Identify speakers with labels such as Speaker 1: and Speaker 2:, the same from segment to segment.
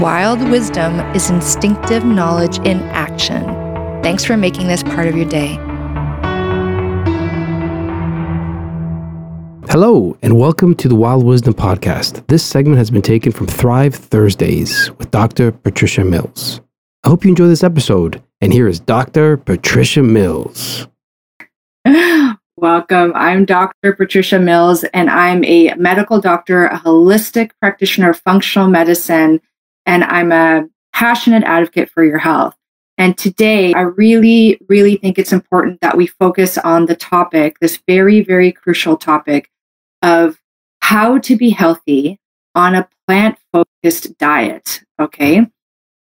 Speaker 1: Wild wisdom is instinctive knowledge in action. Thanks for making this part of your day.
Speaker 2: Hello, and welcome to the Wild Wisdom Podcast. This segment has been taken from Thrive Thursdays with Dr. Patricia Mills. I hope you enjoy this episode. And here is Dr. Patricia Mills.
Speaker 3: Welcome. I'm Dr. Patricia Mills, and I'm a medical doctor, a holistic practitioner of functional medicine, and I'm a passionate advocate for your health. And today, I really, really think it's important that we focus on the topic, this very, very crucial topic of how to be healthy on a plant focused diet. Okay.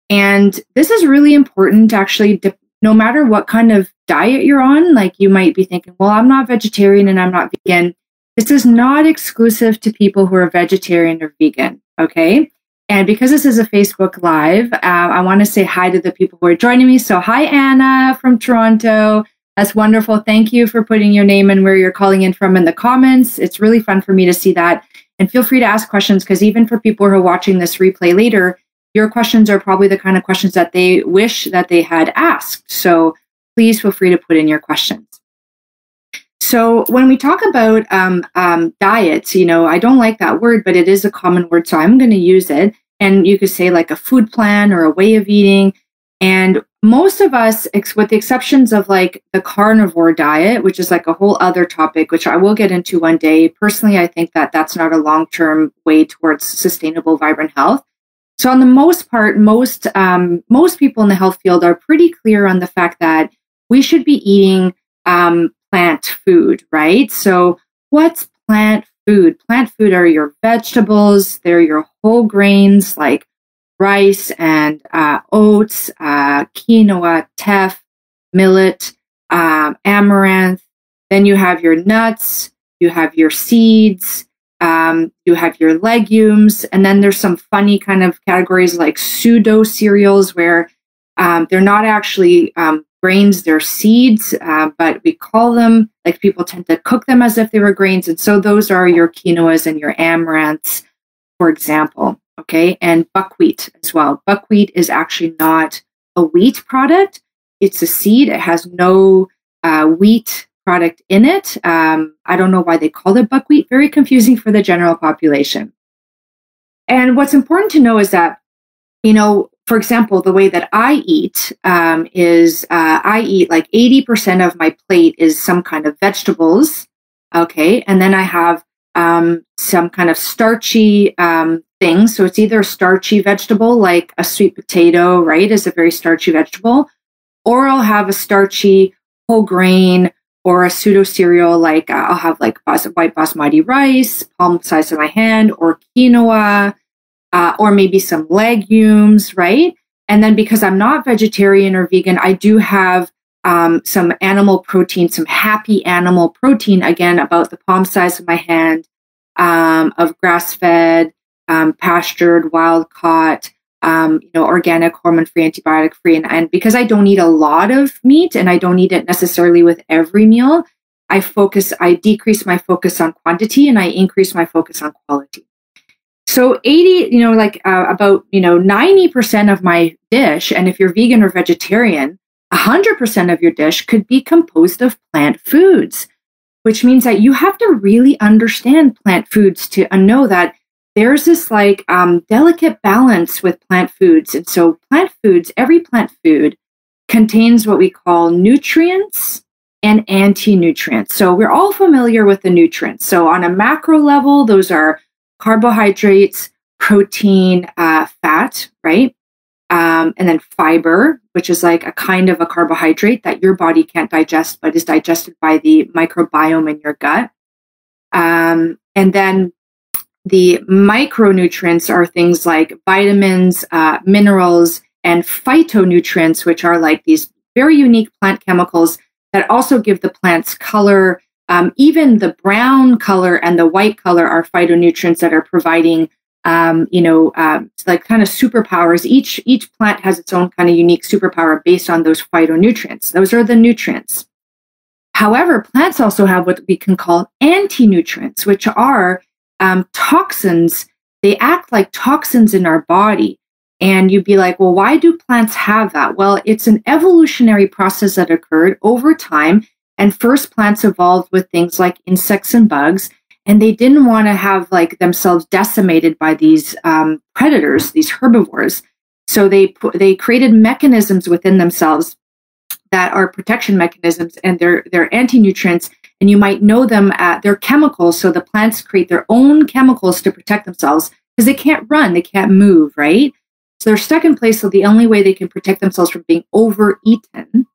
Speaker 3: And this is really important actually, no matter what kind of diet you're on. Like you might be thinking, well, I'm not vegetarian and I'm not vegan. This is not exclusive to people who are vegetarian or vegan. Okay. And because this is a Facebook Live, uh, I want to say hi to the people who are joining me. So, hi, Anna from Toronto. That's wonderful. Thank you for putting your name and where you're calling in from in the comments. It's really fun for me to see that. And feel free to ask questions because even for people who are watching this replay later, your questions are probably the kind of questions that they wish that they had asked. So please feel free to put in your questions. So when we talk about um, um, diets, you know, I don't like that word, but it is a common word, so I'm going to use it. And you could say like a food plan or a way of eating. And most of us, with the exceptions of like the carnivore diet, which is like a whole other topic, which I will get into one day. Personally, I think that that's not a long term way towards sustainable, vibrant health. So, on the most part, most um, most people in the health field are pretty clear on the fact that we should be eating um, plant food, right? So, what's plant food? Plant food are your vegetables. They're your whole grains like rice and uh, oats, uh, quinoa, teff, millet, um, amaranth. Then you have your nuts, you have your seeds, um, you have your legumes, and then there's some funny kind of categories like pseudo cereals where um, they're not actually um, grains, they're seeds, uh, but we call them like people tend to cook them as if they were grains. And so those are your quinoas and your amaranths, for example. Okay. And buckwheat as well. Buckwheat is actually not a wheat product, it's a seed. It has no uh, wheat product in it. Um, I don't know why they call it buckwheat. Very confusing for the general population. And what's important to know is that, you know, for example, the way that I eat um, is uh, I eat like 80% of my plate is some kind of vegetables. Okay. And then I have um, some kind of starchy um, thing. So it's either a starchy vegetable, like a sweet potato, right, is a very starchy vegetable, or I'll have a starchy whole grain or a pseudo cereal, like uh, I'll have like bas- white basmati rice, palm size of my hand, or quinoa, uh, or maybe some legumes, right? And then because I'm not vegetarian or vegan, I do have um, some animal protein, some happy animal protein, again, about the palm size of my hand, um, of grass fed, um, pastured, wild caught, um, you know, organic, hormone free, antibiotic free. And, and because I don't eat a lot of meat and I don't eat it necessarily with every meal, I focus, I decrease my focus on quantity and I increase my focus on quality. So 80, you know, like uh, about, you know, 90% of my dish, and if you're vegan or vegetarian, 100% of your dish could be composed of plant foods, which means that you have to really understand plant foods to uh, know that there's this like um, delicate balance with plant foods. And so, plant foods, every plant food contains what we call nutrients and anti nutrients. So, we're all familiar with the nutrients. So, on a macro level, those are carbohydrates, protein, uh, fat, right? um, and then fiber, which is like a kind of a carbohydrate that your body can't digest, but is digested by the microbiome in your gut. Um, and then the micronutrients are things like vitamins, uh, minerals, and phytonutrients, which are like these very unique plant chemicals that also give the plants color. Um, even the brown color and the white color are phytonutrients that are providing, um, you know, um, like kind of superpowers. Each each plant has its own kind of unique superpower based on those phytonutrients. Those are the nutrients. However, plants also have what we can call anti-nutrients, which are um, toxins. They act like toxins in our body. And you'd be like, well, why do plants have that? Well, it's an evolutionary process that occurred over time. And first, plants evolved with things like insects and bugs. And they didn't want to have like themselves decimated by these um, predators, these herbivores. So they they created mechanisms within themselves that are protection mechanisms and they're they're anti-nutrients and you might know them at their chemicals so the plants create their own chemicals to protect themselves because they can't run they can't move right so they're stuck in place so the only way they can protect themselves from being overeaten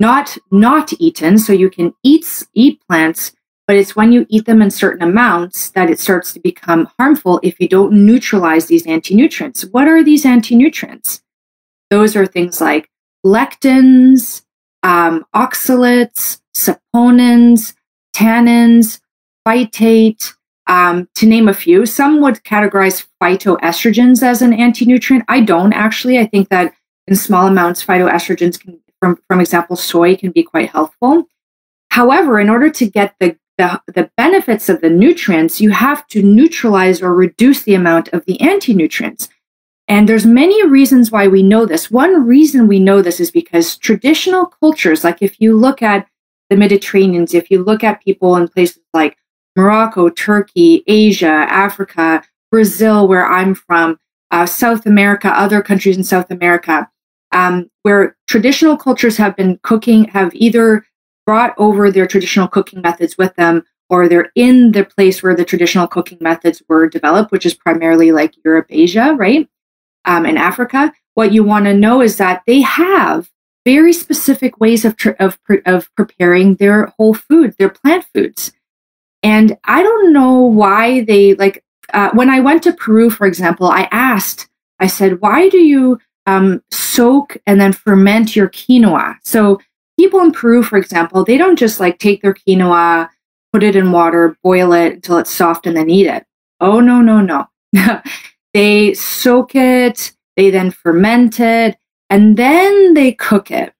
Speaker 3: not not eaten so you can eat eat plants but it's when you eat them in certain amounts that it starts to become harmful if you don't neutralize these anti-nutrients what are these anti-nutrients those are things like lectins, um, oxalates, saponins, tannins, phytate, um, to name a few. Some would categorize phytoestrogens as an anti-nutrient. I don't actually. I think that in small amounts, phytoestrogens can, from, from example, soy can be quite helpful. However, in order to get the, the, the benefits of the nutrients, you have to neutralize or reduce the amount of the anti-nutrients. And there's many reasons why we know this. One reason we know this is because traditional cultures, like if you look at the Mediterraneans, if you look at people in places like Morocco, Turkey, Asia, Africa, Brazil, where I'm from, uh, South America, other countries in South America, um, where traditional cultures have been cooking, have either brought over their traditional cooking methods with them or they're in the place where the traditional cooking methods were developed, which is primarily like Europe, Asia, right? um, in Africa, what you want to know is that they have very specific ways of, of, of preparing their whole food, their plant foods. And I don't know why they like, uh, when I went to Peru, for example, I asked, I said, why do you um, soak and then ferment your quinoa? So people in Peru, for example, they don't just like take their quinoa, put it in water, boil it until it's soft, and then eat it. Oh, no, no, no. They soak it, they then ferment it, and then they cook it,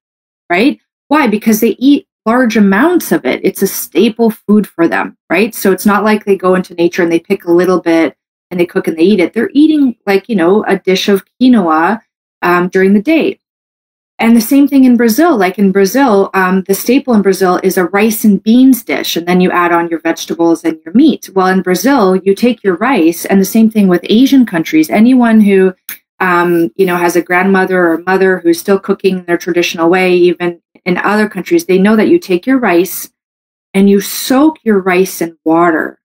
Speaker 3: right? Why? Because they eat large amounts of it. It's a staple food for them, right? So it's not like they go into nature and they pick a little bit and they cook and they eat it. They're eating like, you know, a dish of quinoa um, during the day. And the same thing in Brazil. Like in Brazil, um, the staple in Brazil is a rice and beans dish, and then you add on your vegetables and your meat. Well, in Brazil, you take your rice, and the same thing with Asian countries. Anyone who, um, you know, has a grandmother or mother who's still cooking their traditional way, even in other countries, they know that you take your rice and you soak your rice in water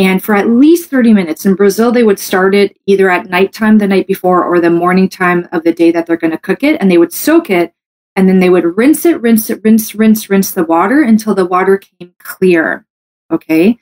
Speaker 3: and for at least 30 minutes in Brazil, they would start it either at nighttime the night before or the morning time of the day that they're going to cook it. And they would soak it and then they would rinse it, rinse it, rinse, rinse, rinse the water until the water came clear. Okay.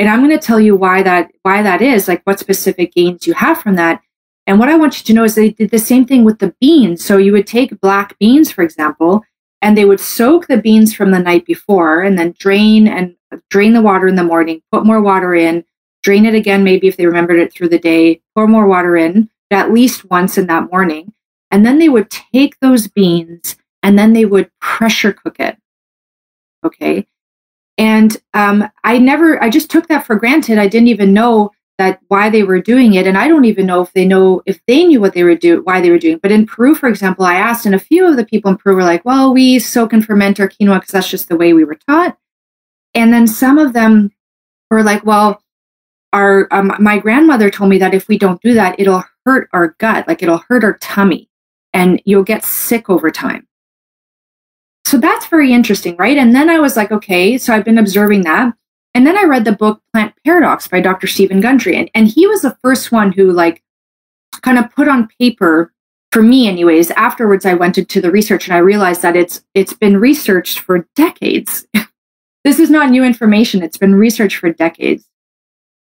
Speaker 3: And I'm going to tell you why that why that is, like what specific gains you have from that. And what I want you to know is they did the same thing with the beans. So you would take black beans, for example, and they would soak the beans from the night before and then drain and drain the water in the morning, put more water in, drain it again, maybe if they remembered it through the day, pour more water in at least once in that morning. And then they would take those beans and then they would pressure cook it. Okay. And um, I never, I just took that for granted. I didn't even know that why they were doing it. And I don't even know if they know, if they knew what they were doing, why they were doing. But in Peru, for example, I asked, and a few of the people in Peru were like, well, we soak and ferment our quinoa because that's just the way we were taught. And then some of them were like, well, our um, my grandmother told me that if we don't do that, it'll hurt our gut, like it'll hurt our tummy, and you'll get sick over time. So that's very interesting, right? And then I was like, okay, so I've been observing that. And then I read the book Plant Paradox by Dr. Steven Gundry. And, and he was the first one who like kind of put on paper for me anyways afterwards i went into the research and i realized that it's it's been researched for decades this is not new information. It's been researched for decades.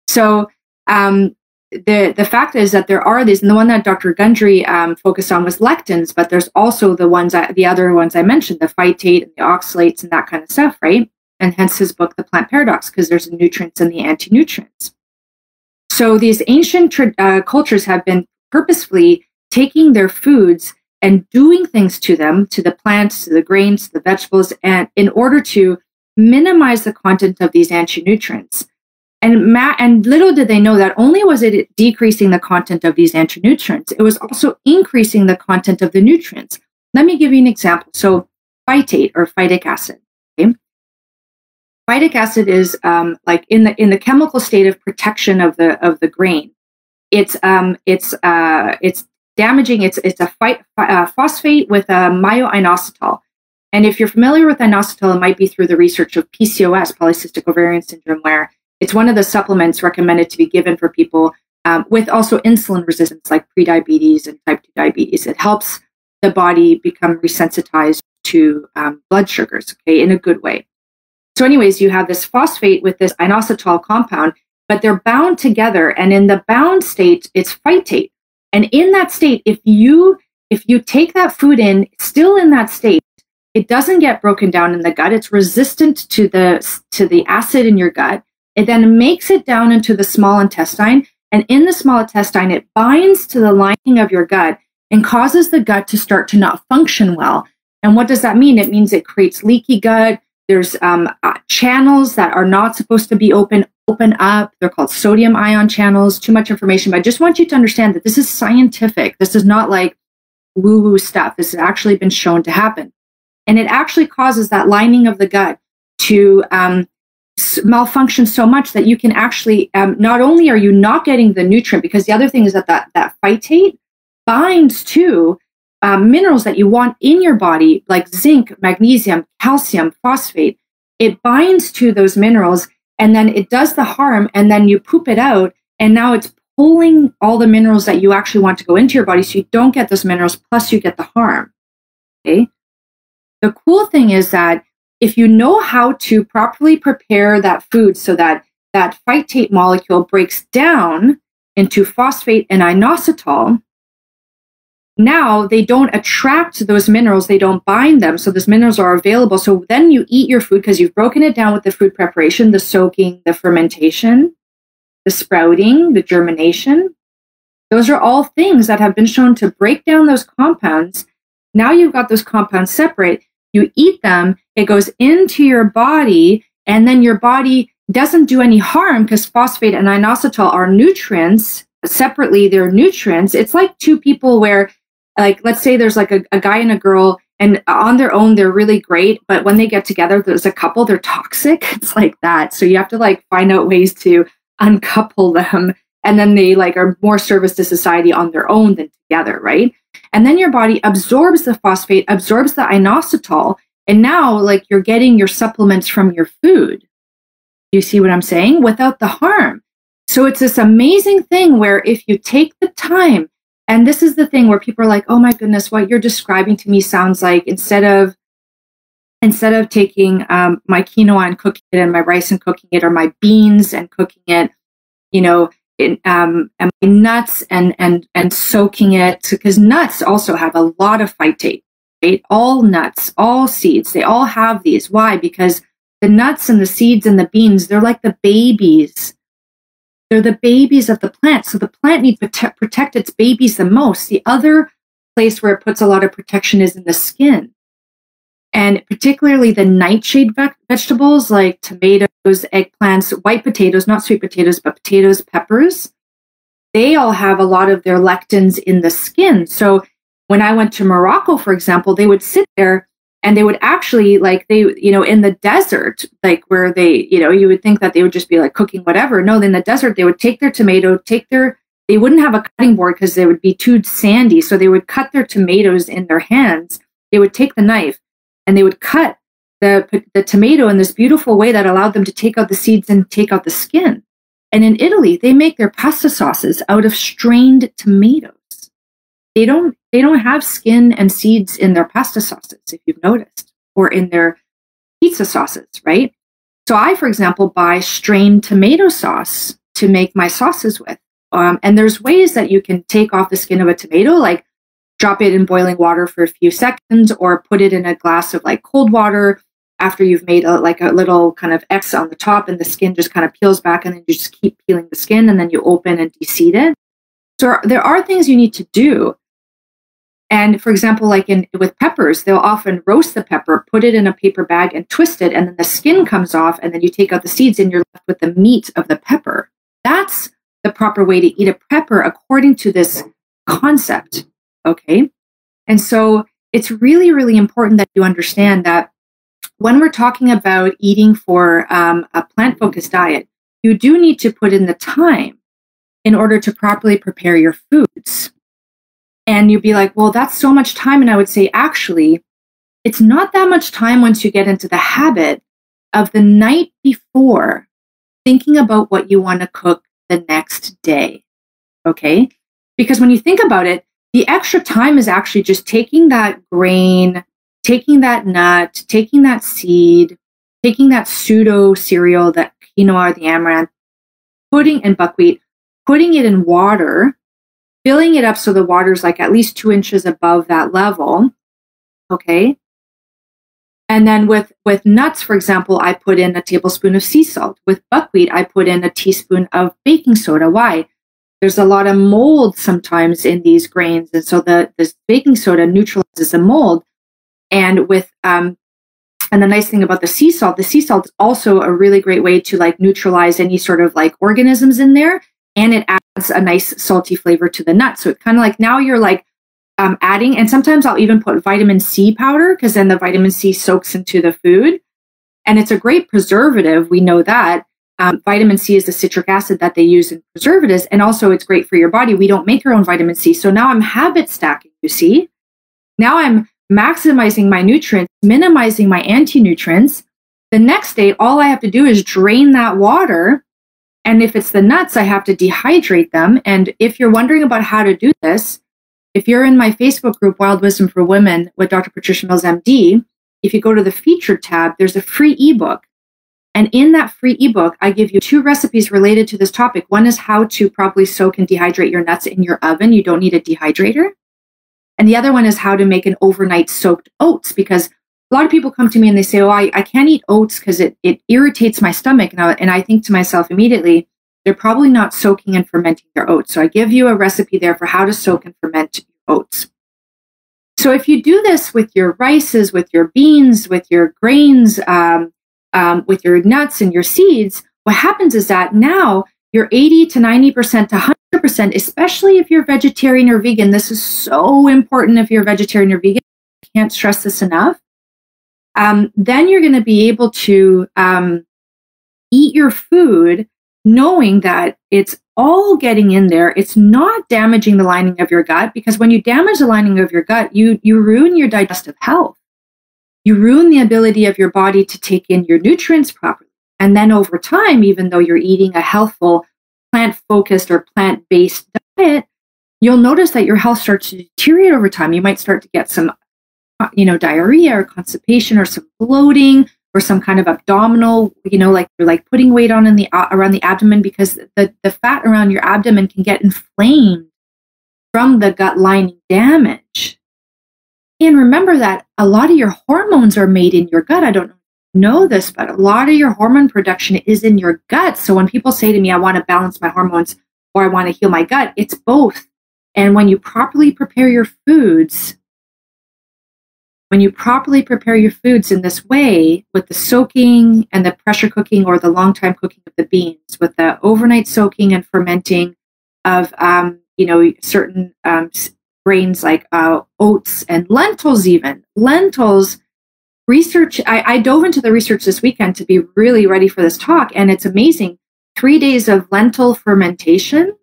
Speaker 3: So um, the the fact is that there are these, and the one that Dr. Gundry um, focused on was lectins, but there's also the ones I, the other ones I mentioned, the phytate and the oxalates and that kind of stuff, right? And hence his book, The Plant Paradox, because there's the nutrients and the anti-nutrients. So these ancient uh, cultures have been purposefully taking their foods and doing things to them, to the plants, to the grains, to the vegetables, and in order to minimize the content of these anti-nutrients. And ma- and little did they know that only was it decreasing the content of these anti-nutrients, it was also increasing the content of the nutrients. Let me give you an example. So phytate or phytic acid. Okay? Phytic acid is um, like in the in the chemical state of protection of the of the grain. It's um, it's uh, it's damaging. It's it's a phy- uh, phosphate with a myo-inositol. And if you're familiar with inositol, it might be through the research of PCOS, polycystic ovarian syndrome, where it's one of the supplements recommended to be given for people um, with also insulin resistance, like prediabetes and type 2 diabetes. It helps the body become resensitized to um, blood sugars, okay, in a good way. So, anyways, you have this phosphate with this inositol compound, but they're bound together. And in the bound state, it's phytate. And in that state, if you if you take that food in still in that state, it doesn't get broken down in the gut. It's resistant to the to the acid in your gut. It then makes it down into the small intestine. And in the small intestine, it binds to the lining of your gut and causes the gut to start to not function well. And what does that mean? It means it creates leaky gut. There's um, uh, channels that are not supposed to be open open up. They're called sodium ion channels. Too much information, but I just want you to understand that this is scientific. This is not like woo woo stuff. This has actually been shown to happen. And it actually causes that lining of the gut to um, malfunction so much that you can actually um, not only are you not getting the nutrient because the other thing is that that, that phytate binds to um, minerals that you want in your body like zinc magnesium calcium phosphate. It binds to those minerals and then it does the harm and then you poop it out and now it's pulling all the minerals that you actually want to go into your body so you don't get those minerals plus you get the harm. Okay the cool thing is that if you know how to properly prepare that food so that that phytate molecule breaks down into phosphate and inositol, now they don't attract those minerals, they don't bind them. So those minerals are available. So then you eat your food because you've broken it down with the food preparation, the soaking, the fermentation, the sprouting, the germination. Those are all things that have been shown to break down those compounds. Now you've got those compounds separate you eat them, it goes into your body, and then your body doesn't do any harm because phosphate and inositol are nutrients. Separately, they're nutrients. It's like two people where, like, let's say there's like a, a guy and a girl, and on their own, they're really great. But when they get together, there's a couple, they're toxic. It's like that. So you have to like find out ways to uncouple them. And then they like are more service to society on their own than together, right? And then your body absorbs the phosphate, absorbs the inositol. And now, like, you're getting your supplements from your food. You see what I'm saying? Without the harm. So it's this amazing thing where if you take the time, and this is the thing where people are like, oh my goodness, what you're describing to me sounds like instead of instead of taking um, my quinoa and cooking it and my rice and cooking it or my beans and cooking it you know um, and nuts and and and soaking it because nuts also have a lot of phytate. Right? All nuts, all seeds, they all have these. Why? Because the nuts and the seeds and the beans, they're like the babies. They're the babies of the plant. So the plant needs to protect its babies the most. The other place where it puts a lot of protection is in the skin and particularly the nightshade ve- vegetables like tomatoes, eggplants, white potatoes, not sweet potatoes, but potatoes, peppers. They all have a lot of their lectins in the skin. So when I went to Morocco, for example, they would sit there and they would actually like they you know in the desert like where they you know you would think that they would just be like cooking whatever no in the desert they would take their tomato take their they wouldn't have a cutting board because they would be too sandy so they would cut their tomatoes in their hands they would take the knife and they would cut the, the tomato in this beautiful way that allowed them to take out the seeds and take out the skin. And in Italy, they make their pasta sauces out of strained tomatoes. They don't they don't have skin and seeds in their pasta sauces, if you've noticed, or in their pizza sauces, right? So I, for example, buy strained tomato sauce to make my sauces with. Um, and there's ways that you can take off the skin of a tomato, like drop it in boiling water for a few seconds or put it in a glass of like cold water after you've made a, like a little kind of X on the top and the skin just kind of peels back and then you just keep peeling the skin and then you open and deseed it. So there are things you need to do. And for example, like in with peppers, they'll often roast the pepper, put it in a paper bag and twist it, and then the skin comes off, and then you take out the seeds and you're left with the meat of the pepper. That's the proper way to eat a pepper according to this concept. Okay. And so it's really, really important that you understand that when we're talking about eating for um, a plant focused diet, you do need to put in the time in order to properly prepare your foods. And you'd be like, well, that's so much time. And I would say, actually, it's not that much time once you get into the habit of the night before thinking about what you want to cook the next day. Okay. Because when you think about it, the extra time is actually just taking that grain, taking that nut, taking that seed, taking that pseudo cereal, that quinoa, the amaranth, putting in buckwheat, putting it in water, filling it up so the water's like at least two inches above that level. Okay. And then with, with nuts, for example, I put in a tablespoon of sea salt. With buckwheat, I put in a teaspoon of baking soda. Why? There's a lot of mold sometimes in these grains. And so the this baking soda neutralizes the mold. And with um, and the nice thing about the sea salt, the sea salt is also a really great way to like neutralize any sort of like organisms in there and it adds a nice salty flavor to the nut. So it kind of like now you're like um, adding, and sometimes I'll even put vitamin C powder because then the vitamin C soaks into the food. And it's a great preservative. We know that. Um, vitamin C is the citric acid that they use in preservatives. And also, it's great for your body. We don't make our own vitamin C. So now I'm habit stacking, you see? Now I'm maximizing my nutrients, minimizing my anti nutrients. The next day, all I have to do is drain that water and if it's the nuts, I have to dehydrate them. And if you're wondering about how to do this, if you're in my Facebook group, Wild Wisdom for Women with Dr. Patricia Mills, MD, if you go to the featured tab, there's a free ebook. And in that free ebook, I give you two recipes related to this topic. One is how to properly soak and dehydrate your nuts in your oven. You don't need a dehydrator. And the other one is how to make an overnight soaked oats because a lot of people come to me and they say, Oh, I, I can't eat oats because it, it irritates my stomach. And I, and I think to myself immediately, they're probably not soaking and fermenting their oats. So I give you a recipe there for how to soak and ferment oats. So if you do this with your rices, with your beans, with your grains, um, um, with your nuts and your seeds, what happens is that now you're 80 to 90% to 100%, especially if you're vegetarian or vegan. This is so important if you're vegetarian or vegan. I can't stress this enough um, then you're going to be able to um, eat your food knowing that it's all getting in there. It's not damaging the lining of your gut because when you damage the lining of your gut, you you ruin your digestive health. You ruin the ability of your body to take in your nutrients properly. And then over time, even though you're eating a healthful, plant focused or plant based diet, you'll notice that your health starts to deteriorate over time. You might start to get some you know, diarrhea or constipation or some bloating or some kind of abdominal, you know, like you're like putting weight on in the uh, around the abdomen because the the fat around your abdomen can get inflamed from the gut lining damage. And remember that a lot of your hormones are made in your gut. I don't know this, but a lot of your hormone production is in your gut. So when people say to me, I want to balance my hormones or I want to heal my gut, it's both. And when you properly prepare your foods, when you properly prepare your foods in this way, with the soaking and the pressure cooking or the long time cooking of the beans, with the overnight soaking and fermenting of, um, you know, certain um, grains like uh, oats and lentils, even lentils. Research, I, I dove into the research this weekend to be really ready for this talk, and it's amazing. Three days of lentil fermentation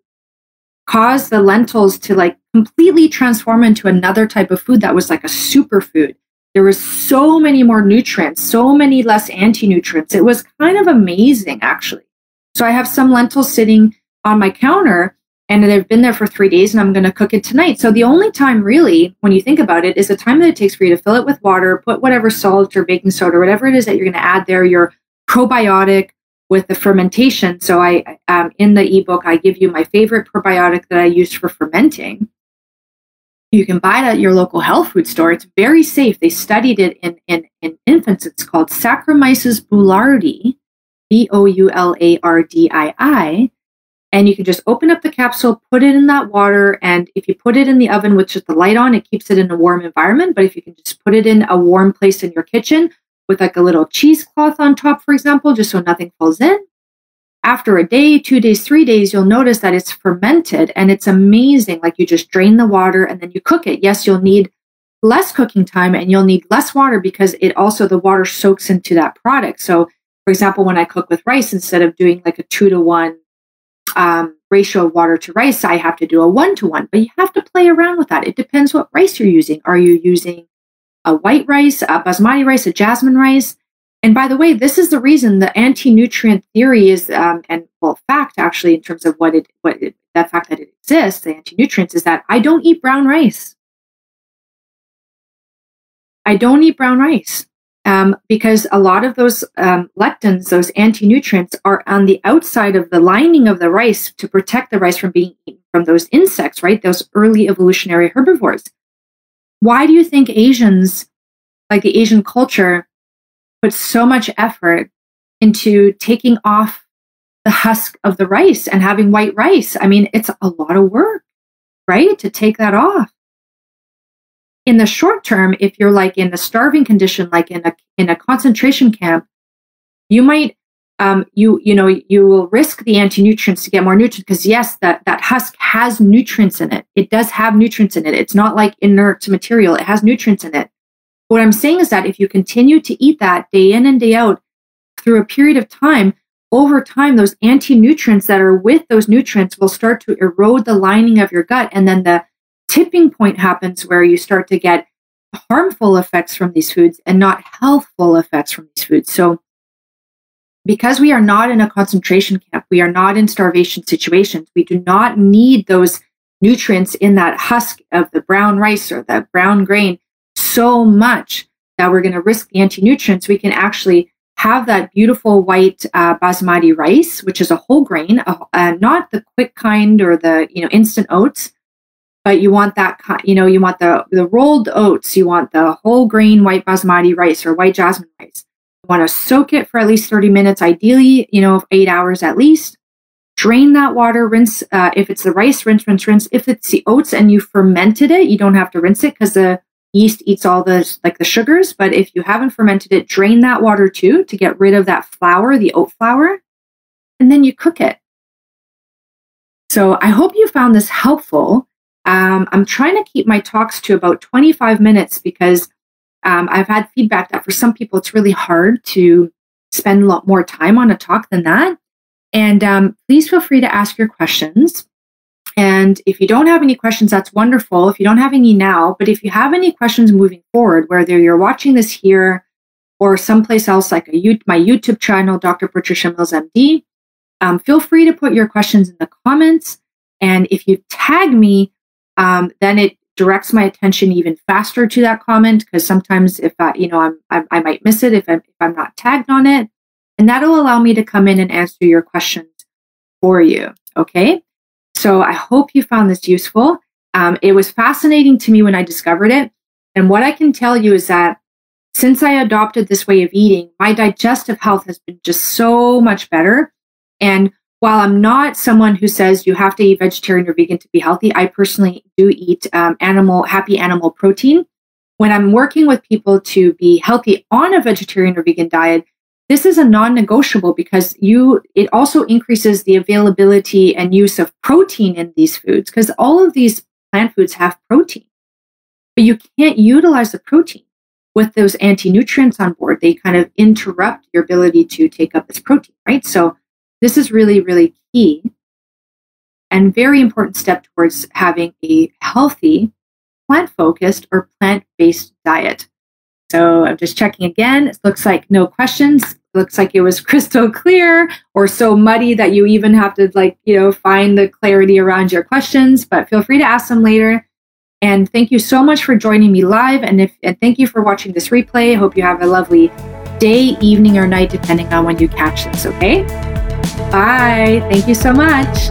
Speaker 3: caused the lentils to like completely transform into another type of food that was like a superfood. There was so many more nutrients, so many less anti-nutrients. It was kind of amazing, actually. So I have some lentils sitting on my counter and they've been there for three days and I'm going to cook it tonight. So the only time really, when you think about it, is the time that it takes for you to fill it with water, put whatever salt or baking soda whatever it is that you're going to add there, your probiotic with the fermentation. So I um, in the ebook I give you my favorite probiotic that I use for fermenting. You can buy it at your local health food store. It's very safe. They studied it in, in, in infants. It's called Saccharomyces boulardii, B O U L A R D I I. And you can just open up the capsule, put it in that water, and if you put it in the oven with just the light on, it keeps it in a warm environment. But if you can just put it in a warm place in your kitchen with like a little cheesecloth on top, for example, just so nothing falls in, after a day, two days, three days, you'll notice that it's fermented and it's amazing. Like you just drain the water and then you cook it. Yes, you'll need less cooking time and you'll need less water because it also, the water soaks into that product. So, for example, when I cook with rice, instead of doing like a two to one um, ratio of water to rice, I have to do a one to one. But you have to play around with that. It depends what rice you're using. Are you using a white rice, a basmati rice, a jasmine rice? And by the way, this is the reason the anti-nutrient theory is, um, and well, fact actually, in terms of what it, what it, that fact that it exists, the anti-nutrients is that I don't eat brown rice. I don't eat brown rice um, because a lot of those um, lectins, those anti-nutrients, are on the outside of the lining of the rice to protect the rice from being eaten from those insects, right? Those early evolutionary herbivores. Why do you think Asians, like the Asian culture, put so much effort into taking off the husk of the rice and having white rice? I mean, it's a lot of work, right? To take that off in the short term, if you're like in a starving condition, like in a in a concentration camp, you might um, you you know you will risk the anti nutrients to get more nutrients because yes, that that husk has nutrients in it. It does have nutrients in it. It's not like inert material. It has nutrients in it. What I'm saying is that if you continue to eat that day in and day out through a period of time, over time, those anti nutrients that are with those nutrients will start to erode the lining of your gut, and then the tipping point happens where you start to get harmful effects from these foods and not healthful effects from these foods. So, because we are not in a concentration camp, we are not in starvation situations, we do not need those nutrients in that husk of the brown rice or the brown grain so much that we're going to risk the anti nutrients. We can actually have that beautiful white uh, basmati rice, which is a whole grain, uh, uh, not the quick kind or the you know instant oats, but you want that you know you want the the rolled oats you want the whole grain white basmati rice or white jasmine rice. You want to soak it for at least 30 minutes ideally you know eight hours at least. Drain that water rinse uh, if it's the rice rinse rinse rinse. If it's the oats and you fermented it you don't have to rinse it because the yeast eats all the like the sugars but if you haven't fermented it drain that water too to get rid of that flour the oat flour and then you cook it. So i hope you found this helpful um, I'm trying to keep my talks to about 25 minutes because um, I've had feedback that for some people it's really hard to spend a lot more time on a talk than that. And um, please feel free to ask your questions. And if you don't have any questions, that's wonderful. If you don't have any now, but if you have any questions moving forward, whether you're watching this here or someplace else like a, my YouTube channel, Dr. Patricia Mills MD, um, feel free to put your questions in the comments. And if you tag me, um, then it directs my attention even faster to that comment because sometimes if I, you know, I'm, I, I might miss it if I'm, if I'm not tagged on it. And that'll allow me to come in and answer your questions for you. Okay. So I hope you found this useful. Um, it was fascinating to me when I discovered it. And what I can tell you is that since I adopted this way of eating, my digestive health has been just so much better. And while I'm not someone who says you have to eat vegetarian or vegan to be healthy, I personally do eat um, animal, happy animal protein. When I'm working with people to be healthy on a vegetarian or vegan diet, this is a non-negotiable because you it also increases the availability and use of protein in these foods because all of these plant foods have protein. But you can't utilize the protein with those anti-nutrients on board. They kind of interrupt your ability to take up this protein, right? So this is really, really key and very important step towards having a healthy, plant focused or plant based diet. So I'm just checking again. It looks like no questions. It looks like it was crystal clear or so muddy that you even have to like, you know, find the clarity around your questions, but feel free to ask them later. And thank you so much for joining me live. And if and thank you for watching this replay. I hope you have a lovely
Speaker 4: day, evening, or night, depending on when you catch this, okay? Bye. Thank you so much.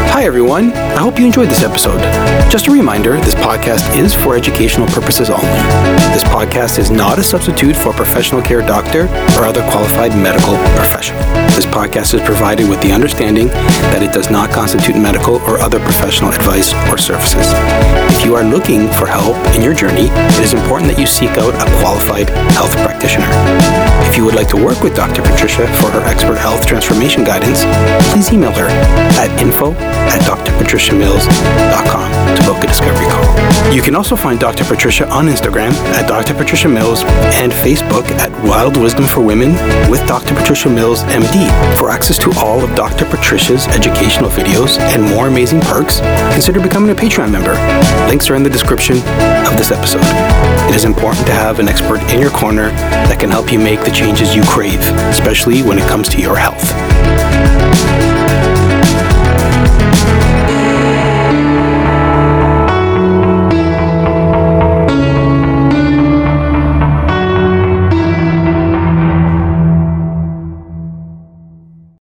Speaker 2: Hi, everyone. I hope you enjoyed this episode. Just a reminder this podcast is for educational purposes only. This podcast is not a substitute for a professional care doctor or other qualified medical professional. This podcast is provided with the understanding that it does not constitute medical or other professional advice or services. If you are looking for help in your journey, it is important that you seek out a qualified health practitioner. If you would like to work with Dr. Patricia for her expert health transformation guidance, please email her at info at drpatriciamills.com to book a discovery call. You can also find Dr. Patricia on Instagram at Dr. Patricia Mills and Facebook at Wild Wisdom for Women with Dr. Patricia Mills MD. For access to all of Dr. Patricia's educational videos and more amazing perks, consider becoming a Patreon member. Links are in the description of this episode. It is important to have an expert in your corner that can help you make the changes you crave, especially when it comes to your health.